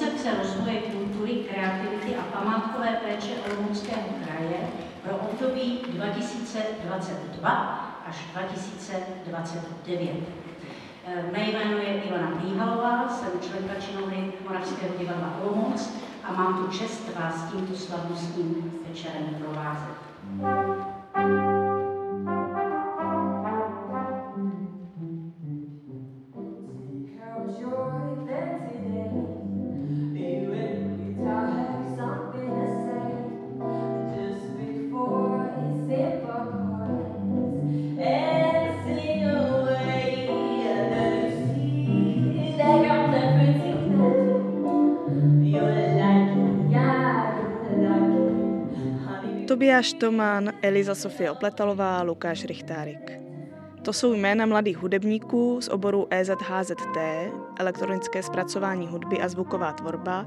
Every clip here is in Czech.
Koncepce rozvoje kultury, kreativity a památkové péče Olomouckého kraje pro období 2022 až 2029. Eh, Mé jméno je Ivana Míhalová, jsem členka činohry Moravského divadla Olomouc a mám tu čest vás tímto slavnostním večerem provázet. Tobiáš Tomán, Eliza Sofie Opletalová, Lukáš Richtárik. To jsou jména mladých hudebníků z oboru EZHZT, elektronické zpracování hudby a zvuková tvorba,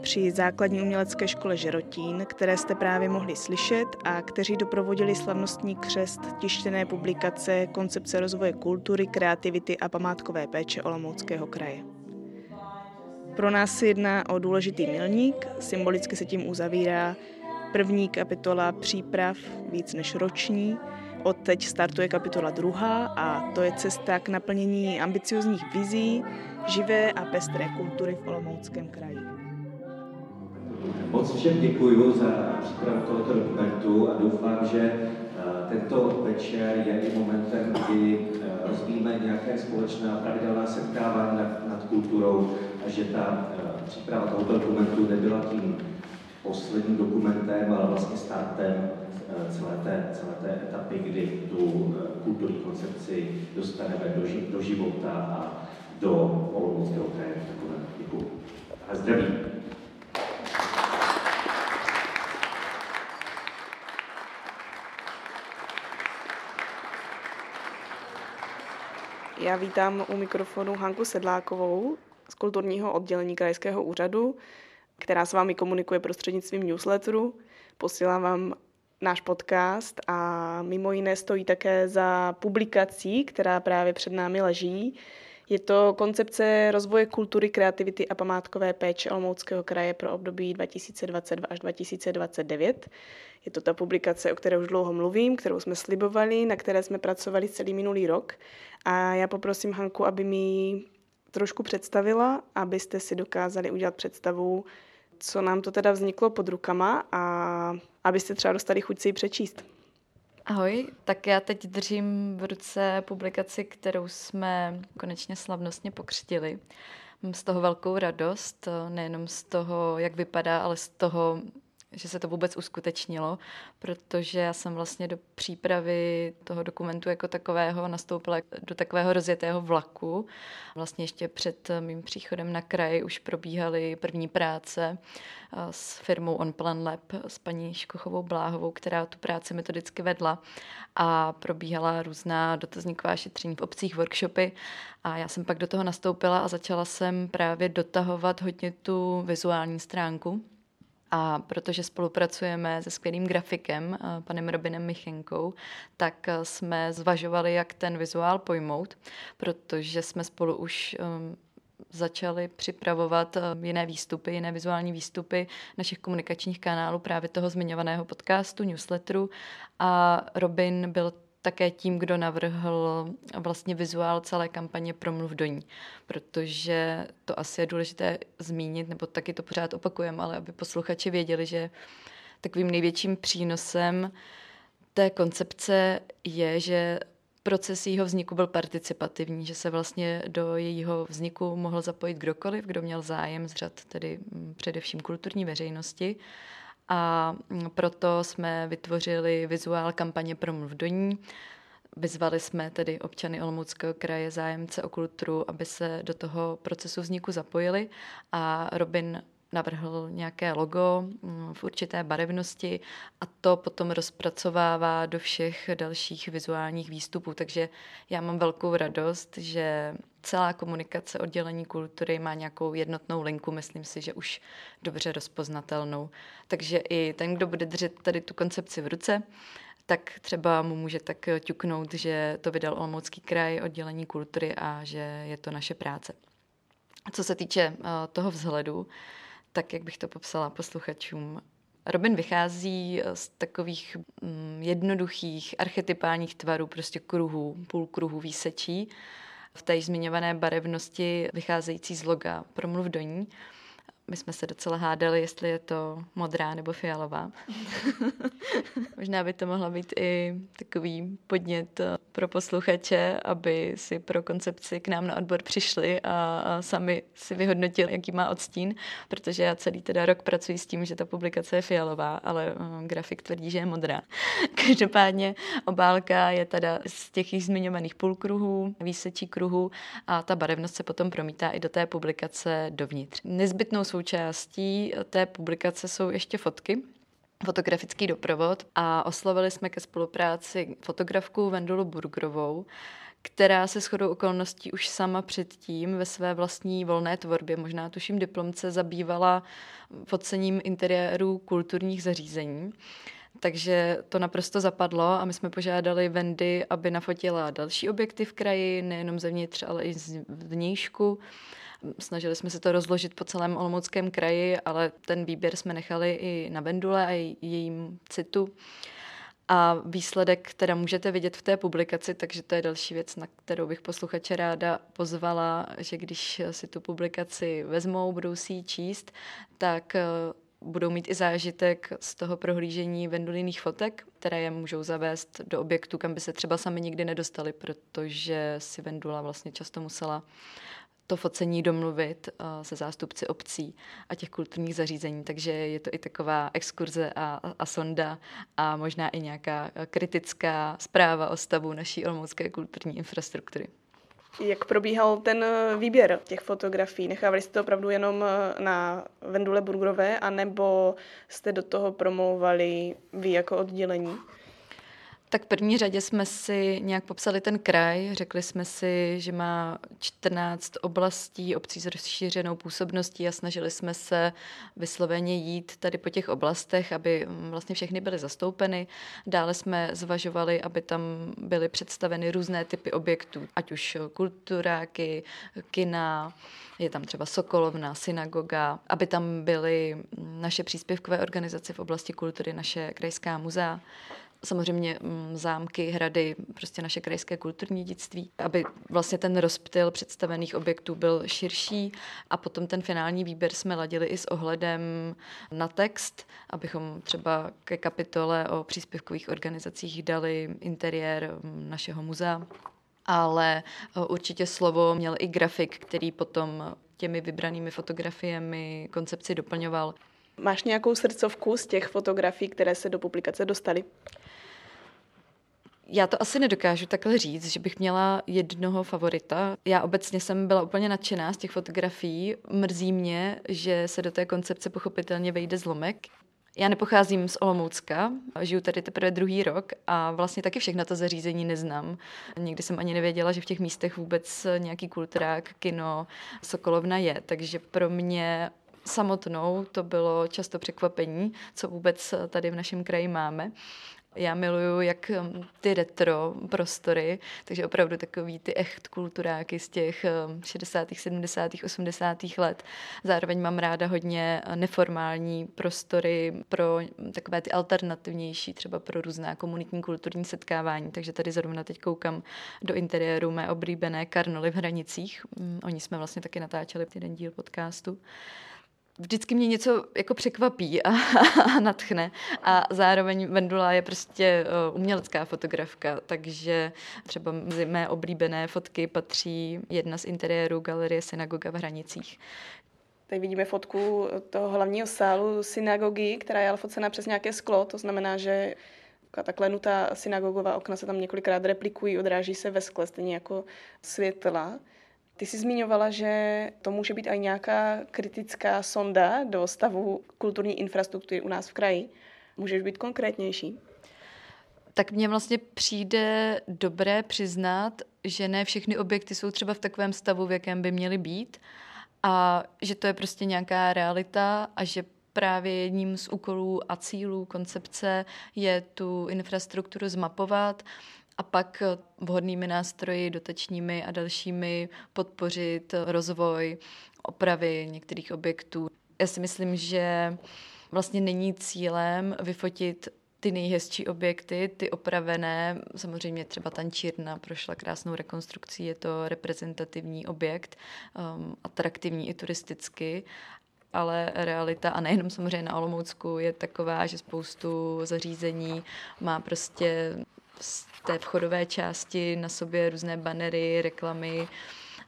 při základní umělecké škole Žerotín, které jste právě mohli slyšet a kteří doprovodili slavnostní křest tištěné publikace Koncepce rozvoje kultury, kreativity a památkové péče Olomouckého kraje. Pro nás se jedná o důležitý milník, symbolicky se tím uzavírá první kapitola příprav, víc než roční. Od teď startuje kapitola druhá a to je cesta k naplnění ambiciozních vizí, živé a pestré kultury v Olomouckém kraji. Moc všem děkuji za přípravu tohoto dokumentu a doufám, že eh, tento večer je i momentem, kdy eh, rozvíjíme nějaké společné a pravidelná setkávání nad, nad kulturou a že ta eh, příprava tohoto dokumentu nebyla tím posledním dokumentem, ale vlastně startem eh, celé té, celé té etapy, kdy tu eh, kulturní koncepci dostaneme do, ži, do života a do Olomouckého kraje. Takové děkuji. A zdraví. Já vítám u mikrofonu Hanku Sedlákovou z kulturního oddělení Krajského úřadu, která s vámi komunikuje prostřednictvím newsletteru. Posílám vám náš podcast a mimo jiné stojí také za publikací, která právě před námi leží. Je to koncepce rozvoje kultury, kreativity a památkové péče Olomouckého kraje pro období 2022 až 2029. Je to ta publikace, o které už dlouho mluvím, kterou jsme slibovali, na které jsme pracovali celý minulý rok. A já poprosím Hanku, aby mi trošku představila, abyste si dokázali udělat představu, co nám to teda vzniklo pod rukama a abyste třeba dostali chuť si ji přečíst. Ahoj, tak já teď držím v ruce publikaci, kterou jsme konečně slavnostně pokřtili. Mám z toho velkou radost, nejenom z toho, jak vypadá, ale z toho, že se to vůbec uskutečnilo, protože já jsem vlastně do přípravy toho dokumentu jako takového nastoupila do takového rozjetého vlaku. Vlastně ještě před mým příchodem na kraj už probíhaly první práce s firmou On Plan Lab s paní Škochovou Bláhovou, která tu práci metodicky vedla a probíhala různá dotazníková šetření v obcích, workshopy a já jsem pak do toho nastoupila a začala jsem právě dotahovat hodně tu vizuální stránku a protože spolupracujeme se skvělým grafikem, eh, panem Robinem Michenkou, tak eh, jsme zvažovali, jak ten vizuál pojmout, protože jsme spolu už um, začali připravovat jiné výstupy, jiné vizuální výstupy našich komunikačních kanálů, právě toho zmiňovaného podcastu, newsletteru. A Robin byl také tím, kdo navrhl vlastně vizuál celé kampaně Promluv do ní, protože to asi je důležité zmínit, nebo taky to pořád opakujeme, ale aby posluchači věděli, že takovým největším přínosem té koncepce je, že proces jejího vzniku byl participativní, že se vlastně do jejího vzniku mohl zapojit kdokoliv, kdo měl zájem z řad tedy především kulturní veřejnosti. A proto jsme vytvořili vizuál kampaně Promluv do ní. Vyzvali jsme tedy občany Olomouckého kraje, zájemce o kulturu, aby se do toho procesu vzniku zapojili a Robin navrhl nějaké logo mm, v určité barevnosti a to potom rozpracovává do všech dalších vizuálních výstupů. Takže já mám velkou radost, že celá komunikace oddělení kultury má nějakou jednotnou linku, myslím si, že už dobře rozpoznatelnou. Takže i ten, kdo bude držet tady tu koncepci v ruce, tak třeba mu může tak ťuknout, že to vydal Olomoucký kraj, oddělení kultury a že je to naše práce. Co se týče uh, toho vzhledu, tak jak bych to popsala posluchačům, Robin vychází z takových mm, jednoduchých archetypálních tvarů, prostě kruhů, půlkruhů výsečí, v té zmiňované barevnosti vycházející z loga Promluv do ní. My jsme se docela hádali, jestli je to modrá nebo fialová. Možná by to mohla být i takový podnět eh, pro posluchače, aby si pro koncepci k nám na odbor přišli a, sami si vyhodnotili, jaký má odstín, protože já celý teda rok pracuji s tím, že ta publikace je fialová, ale uh, grafik tvrdí, že je modrá. Každopádně obálka je teda z těch již zmiňovaných půlkruhů, výsečí kruhů a ta barevnost se potom promítá i do té publikace dovnitř. Nezbytnou součástí té publikace jsou ještě fotky, fotografický doprovod a oslovili jsme ke spolupráci fotografku Vendulu Burgrovou, která se shodou okolností už sama předtím ve své vlastní volné tvorbě, možná tuším diplomce, zabývala focením interiérů kulturních zařízení. Takže to naprosto zapadlo a my jsme požádali Vendy, aby nafotila další objekty v kraji, nejenom zevnitř, ale i z vnějšku. Snažili jsme se to rozložit po celém Olomouckém kraji, ale ten výběr jsme nechali i na Vendule a jejím citu. A výsledek teda můžete vidět v té publikaci, takže to je další věc, na kterou bych posluchače ráda pozvala, že když si tu publikaci vezmou, budou si ji číst, tak eh, budou mít i zážitek z toho prohlížení venduliných fotek, které je můžou zavést do objektu, kam by se třeba sami nikdy nedostali, protože si Vendula vlastně často musela to focení domluvit uh, se zástupci obcí a těch kulturních zařízení, takže je to i taková exkurze a, a sonda a možná i nějaká kritická zpráva o stavu naší olomoucké kulturní infrastruktury. Jak probíhal ten výběr těch fotografií? Nechávali jste to opravdu jenom na Vendule Burgrové, anebo jste do toho promlouvali vy jako oddělení? Tak v první řadě jsme si nějak popsali ten kraj, řekli jsme si, že má 14 oblastí, obcí s rozšířenou působností a snažili jsme se vysloveně jít tady po těch oblastech, aby vlastně všechny byly zastoupeny. Dále jsme zvažovali, aby tam byly představeny různé typy objektů, ať už kulturáky, kina, je tam třeba Sokolovna, synagoga, aby tam byly naše příspěvkové organizace v oblasti kultury, naše krajská muzea samozřejmě mm, zámky, hrady, prostě naše krajské kulturní dědictví, aby vlastně ten rozptyl představených objektů byl širší a potom ten finální výběr jsme ladili i s ohledem na text, abychom třeba ke kapitole o příspěvkových organizacích dali interiér mm, našeho muzea ale eh, určitě slovo měl i grafik, který potom těmi vybranými fotografiemi koncepci doplňoval. Máš nějakou srdcovku z těch fotografií, které se do publikace dostaly? Já to asi nedokážu takhle říct, že bych měla jednoho favorita. Já obecně jsem byla úplně nadšená z těch fotografií. Mrzí mě, že se do té koncepce pochopitelně vejde zlomek. Já nepocházím z Olomoucka, žiju tady teprve druhý rok a vlastně taky všechna to zařízení neznám. Nikdy jsem ani nevěděla, že v těch místech vůbec nějaký kulturák, kino, Sokolovna je, takže pro mě samotnou to bylo často překvapení, co vůbec tady v našem kraji máme. Já miluju jak um, ty retro prostory, takže opravdu takový ty echt kulturáky z těch 60., 70., 80. let. Zároveň mám ráda hodně neformální prostory pro takové ty alternativnější, třeba pro různá komunitní kulturní setkávání. Takže tady zrovna teď koukám do interiéru mé oblíbené Karnoly v Hranicích. Mm, oni jsme vlastně taky natáčeli jeden díl podcastu vždycky mě něco jako překvapí a, a natchne. A zároveň Vendula je prostě uh, umělecká fotografka, takže třeba mezi mé oblíbené fotky patří jedna z interiérů galerie Synagoga v Hranicích. Tady vidíme fotku toho hlavního sálu synagogy, která je ale přes nějaké sklo, to znamená, že ta klenutá synagogová okna se tam několikrát replikují, odráží se ve skle, stejně jako světla. Ty jsi zmiňovala, že to může být i nějaká kritická sonda do stavu kulturní infrastruktury u nás v kraji. Můžeš být konkrétnější? Tak mně vlastně přijde dobré přiznat, že ne všechny objekty jsou třeba v takovém stavu, v jakém by měly být a že to je prostě nějaká realita a že právě jedním z úkolů a cílů koncepce je tu infrastrukturu zmapovat a pak vhodnými nástroji, dotačními a dalšími podpořit rozvoj, opravy některých objektů. Já si myslím, že vlastně není cílem vyfotit ty nejhezčí objekty, ty opravené, samozřejmě třeba tančírna prošla krásnou rekonstrukcí, je to reprezentativní objekt, um, atraktivní i turisticky, ale realita, a nejenom samozřejmě na Olomoucku, je taková, že spoustu zařízení má prostě z té vchodové části na sobě různé banery, reklamy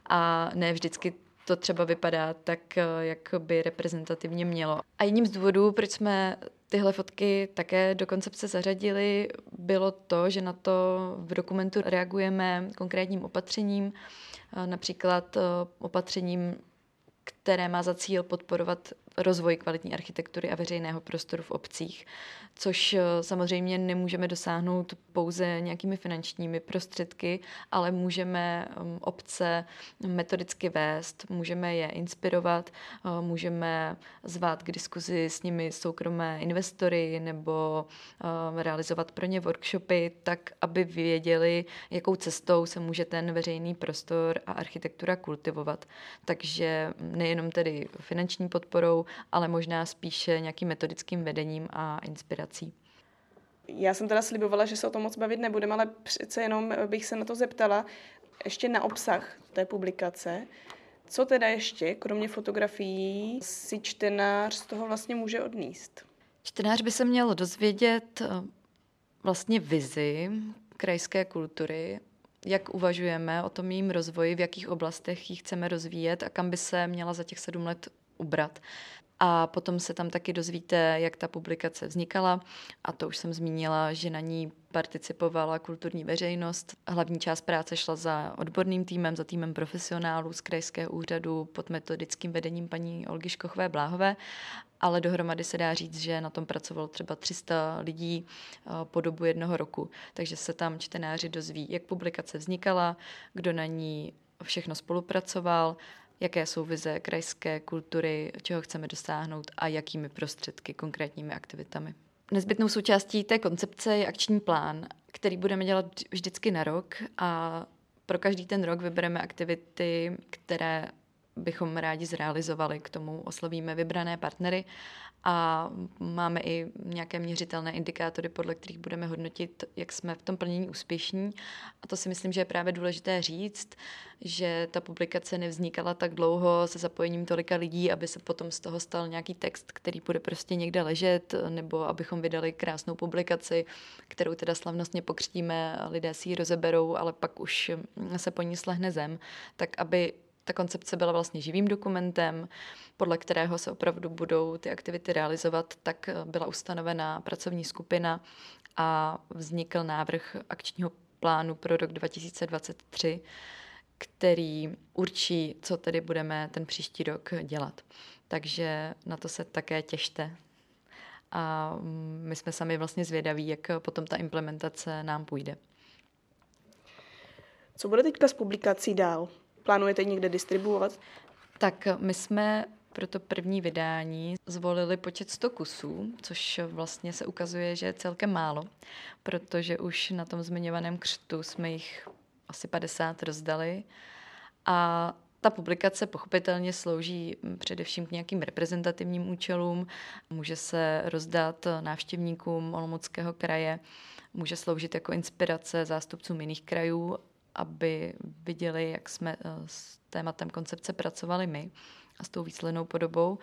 a ne vždycky to třeba vypadá tak, jak by reprezentativně mělo. A jedním z důvodů, proč jsme tyhle fotky také do koncepce zařadili, bylo to, že na to v dokumentu reagujeme konkrétním opatřením, například opatřením které má za cíl podporovat rozvoj kvalitní architektury a veřejného prostoru v obcích, což eh, samozřejmě nemůžeme dosáhnout pouze nějakými finančními prostředky, ale můžeme mm, obce metodicky vést, můžeme je inspirovat, eh, můžeme zvát k diskuzi s nimi soukromé investory nebo eh, realizovat pro ně workshopy, tak aby věděli, jakou cestou se může ten veřejný prostor a architektura kultivovat. Takže nejenom tedy finanční podporou, ale možná spíše nějakým metodickým vedením a inspirací. Já jsem teda slibovala, že se o tom moc bavit nebudeme, ale přece jenom bych se na to zeptala ještě na obsah té publikace. Co teda ještě, kromě fotografií, si čtenář z toho vlastně může odníst? Čtenář by se měl dozvědět eh, vlastně vizi krajské kultury, jak uvažujeme o tom jejím rozvoji, v jakých oblastech ji chceme rozvíjet a kam by se měla za těch sedm let ubrat. A potom se tam taky dozvíte, jak ta publikace vznikala. A to už jsem zmínila, že na ní participovala kulturní veřejnost. Hlavní část práce šla za odborným týmem, za týmem profesionálů z krajského úřadu pod metodickým vedením paní Olgy Škochové Bláhové, ale dohromady se dá říct, že na tom pracovalo třeba 300 lidí eh, po dobu jednoho roku. Takže se tam čtenáři dozví, jak publikace vznikala, kdo na ní všechno spolupracoval, jaké jsou vize krajské kultury, čeho chceme dosáhnout a jakými prostředky, konkrétními aktivitami. Nezbytnou součástí té koncepce je akční plán, který budeme dělat vždycky na rok a pro každý ten rok vybereme aktivity, které bychom rádi zrealizovali. K tomu oslovíme vybrané partnery a máme i nějaké měřitelné indikátory, podle kterých budeme hodnotit, jak jsme v tom plnění úspěšní. A to si myslím, že je právě důležité říct, že ta publikace nevznikala tak dlouho se zapojením tolika lidí, aby se potom z toho stal nějaký text, který bude prostě někde ležet, nebo abychom vydali krásnou publikaci, kterou teda slavnostně pokřtíme, lidé si ji rozeberou, ale pak už se po ní slehne zem, tak aby ta koncepce byla vlastně živým dokumentem, podle kterého se opravdu budou ty aktivity realizovat, tak byla ustanovena pracovní skupina a vznikl návrh akčního plánu pro rok 2023, který určí, co tedy budeme ten příští rok dělat. Takže na to se také těšte. A my jsme sami vlastně zvědaví, jak potom ta implementace nám půjde. Co bude teďka s publikací dál? Plánujete někde distribuovat? Tak my jsme pro to první vydání zvolili počet 100 kusů, což vlastně se ukazuje, že je celkem málo, protože už na tom zmiňovaném křtu jsme jich asi 50 rozdali. A ta publikace pochopitelně slouží především k nějakým reprezentativním účelům, může se rozdat návštěvníkům Olomouckého kraje, může sloužit jako inspirace zástupcům jiných krajů aby viděli, jak jsme eh, s tématem koncepce pracovali my a s tou výslednou podobou.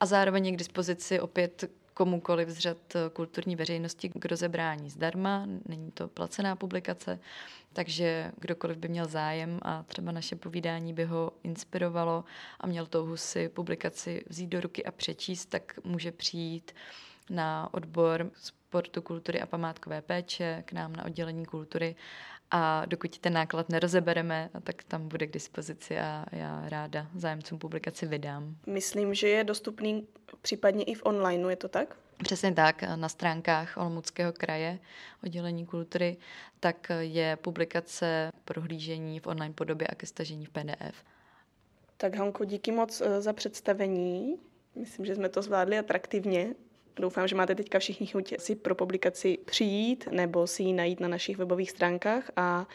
A zároveň je k dispozici opět komukoliv z řad eh, kulturní veřejnosti k rozebrání zdarma, není to placená publikace, takže kdokoliv by měl zájem a třeba naše povídání by ho inspirovalo a měl touhu si publikaci vzít do ruky a přečíst, tak může přijít na odbor sportu, kultury a památkové péče, k nám na oddělení kultury a dokud ten náklad nerozebereme, tak tam bude k dispozici a já ráda zájemcům publikaci vydám. Myslím, že je dostupný případně i v onlineu, je to tak? Přesně tak, na stránkách Olomouckého kraje oddělení kultury, tak je publikace prohlížení v online podobě a ke stažení v PDF. Tak Hanko, díky moc eh, za představení. Myslím, že jsme to zvládli atraktivně. Doufám, že máte teďka všichni chuť si pro publikaci přijít nebo si ji najít na našich webových stránkách a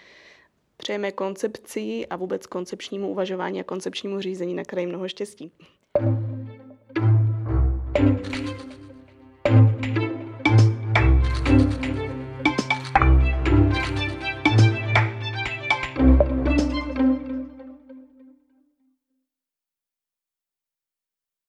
přejeme koncepci a vůbec koncepčnímu uvažování a koncepčnímu řízení na kraji mnoho štěstí. thank you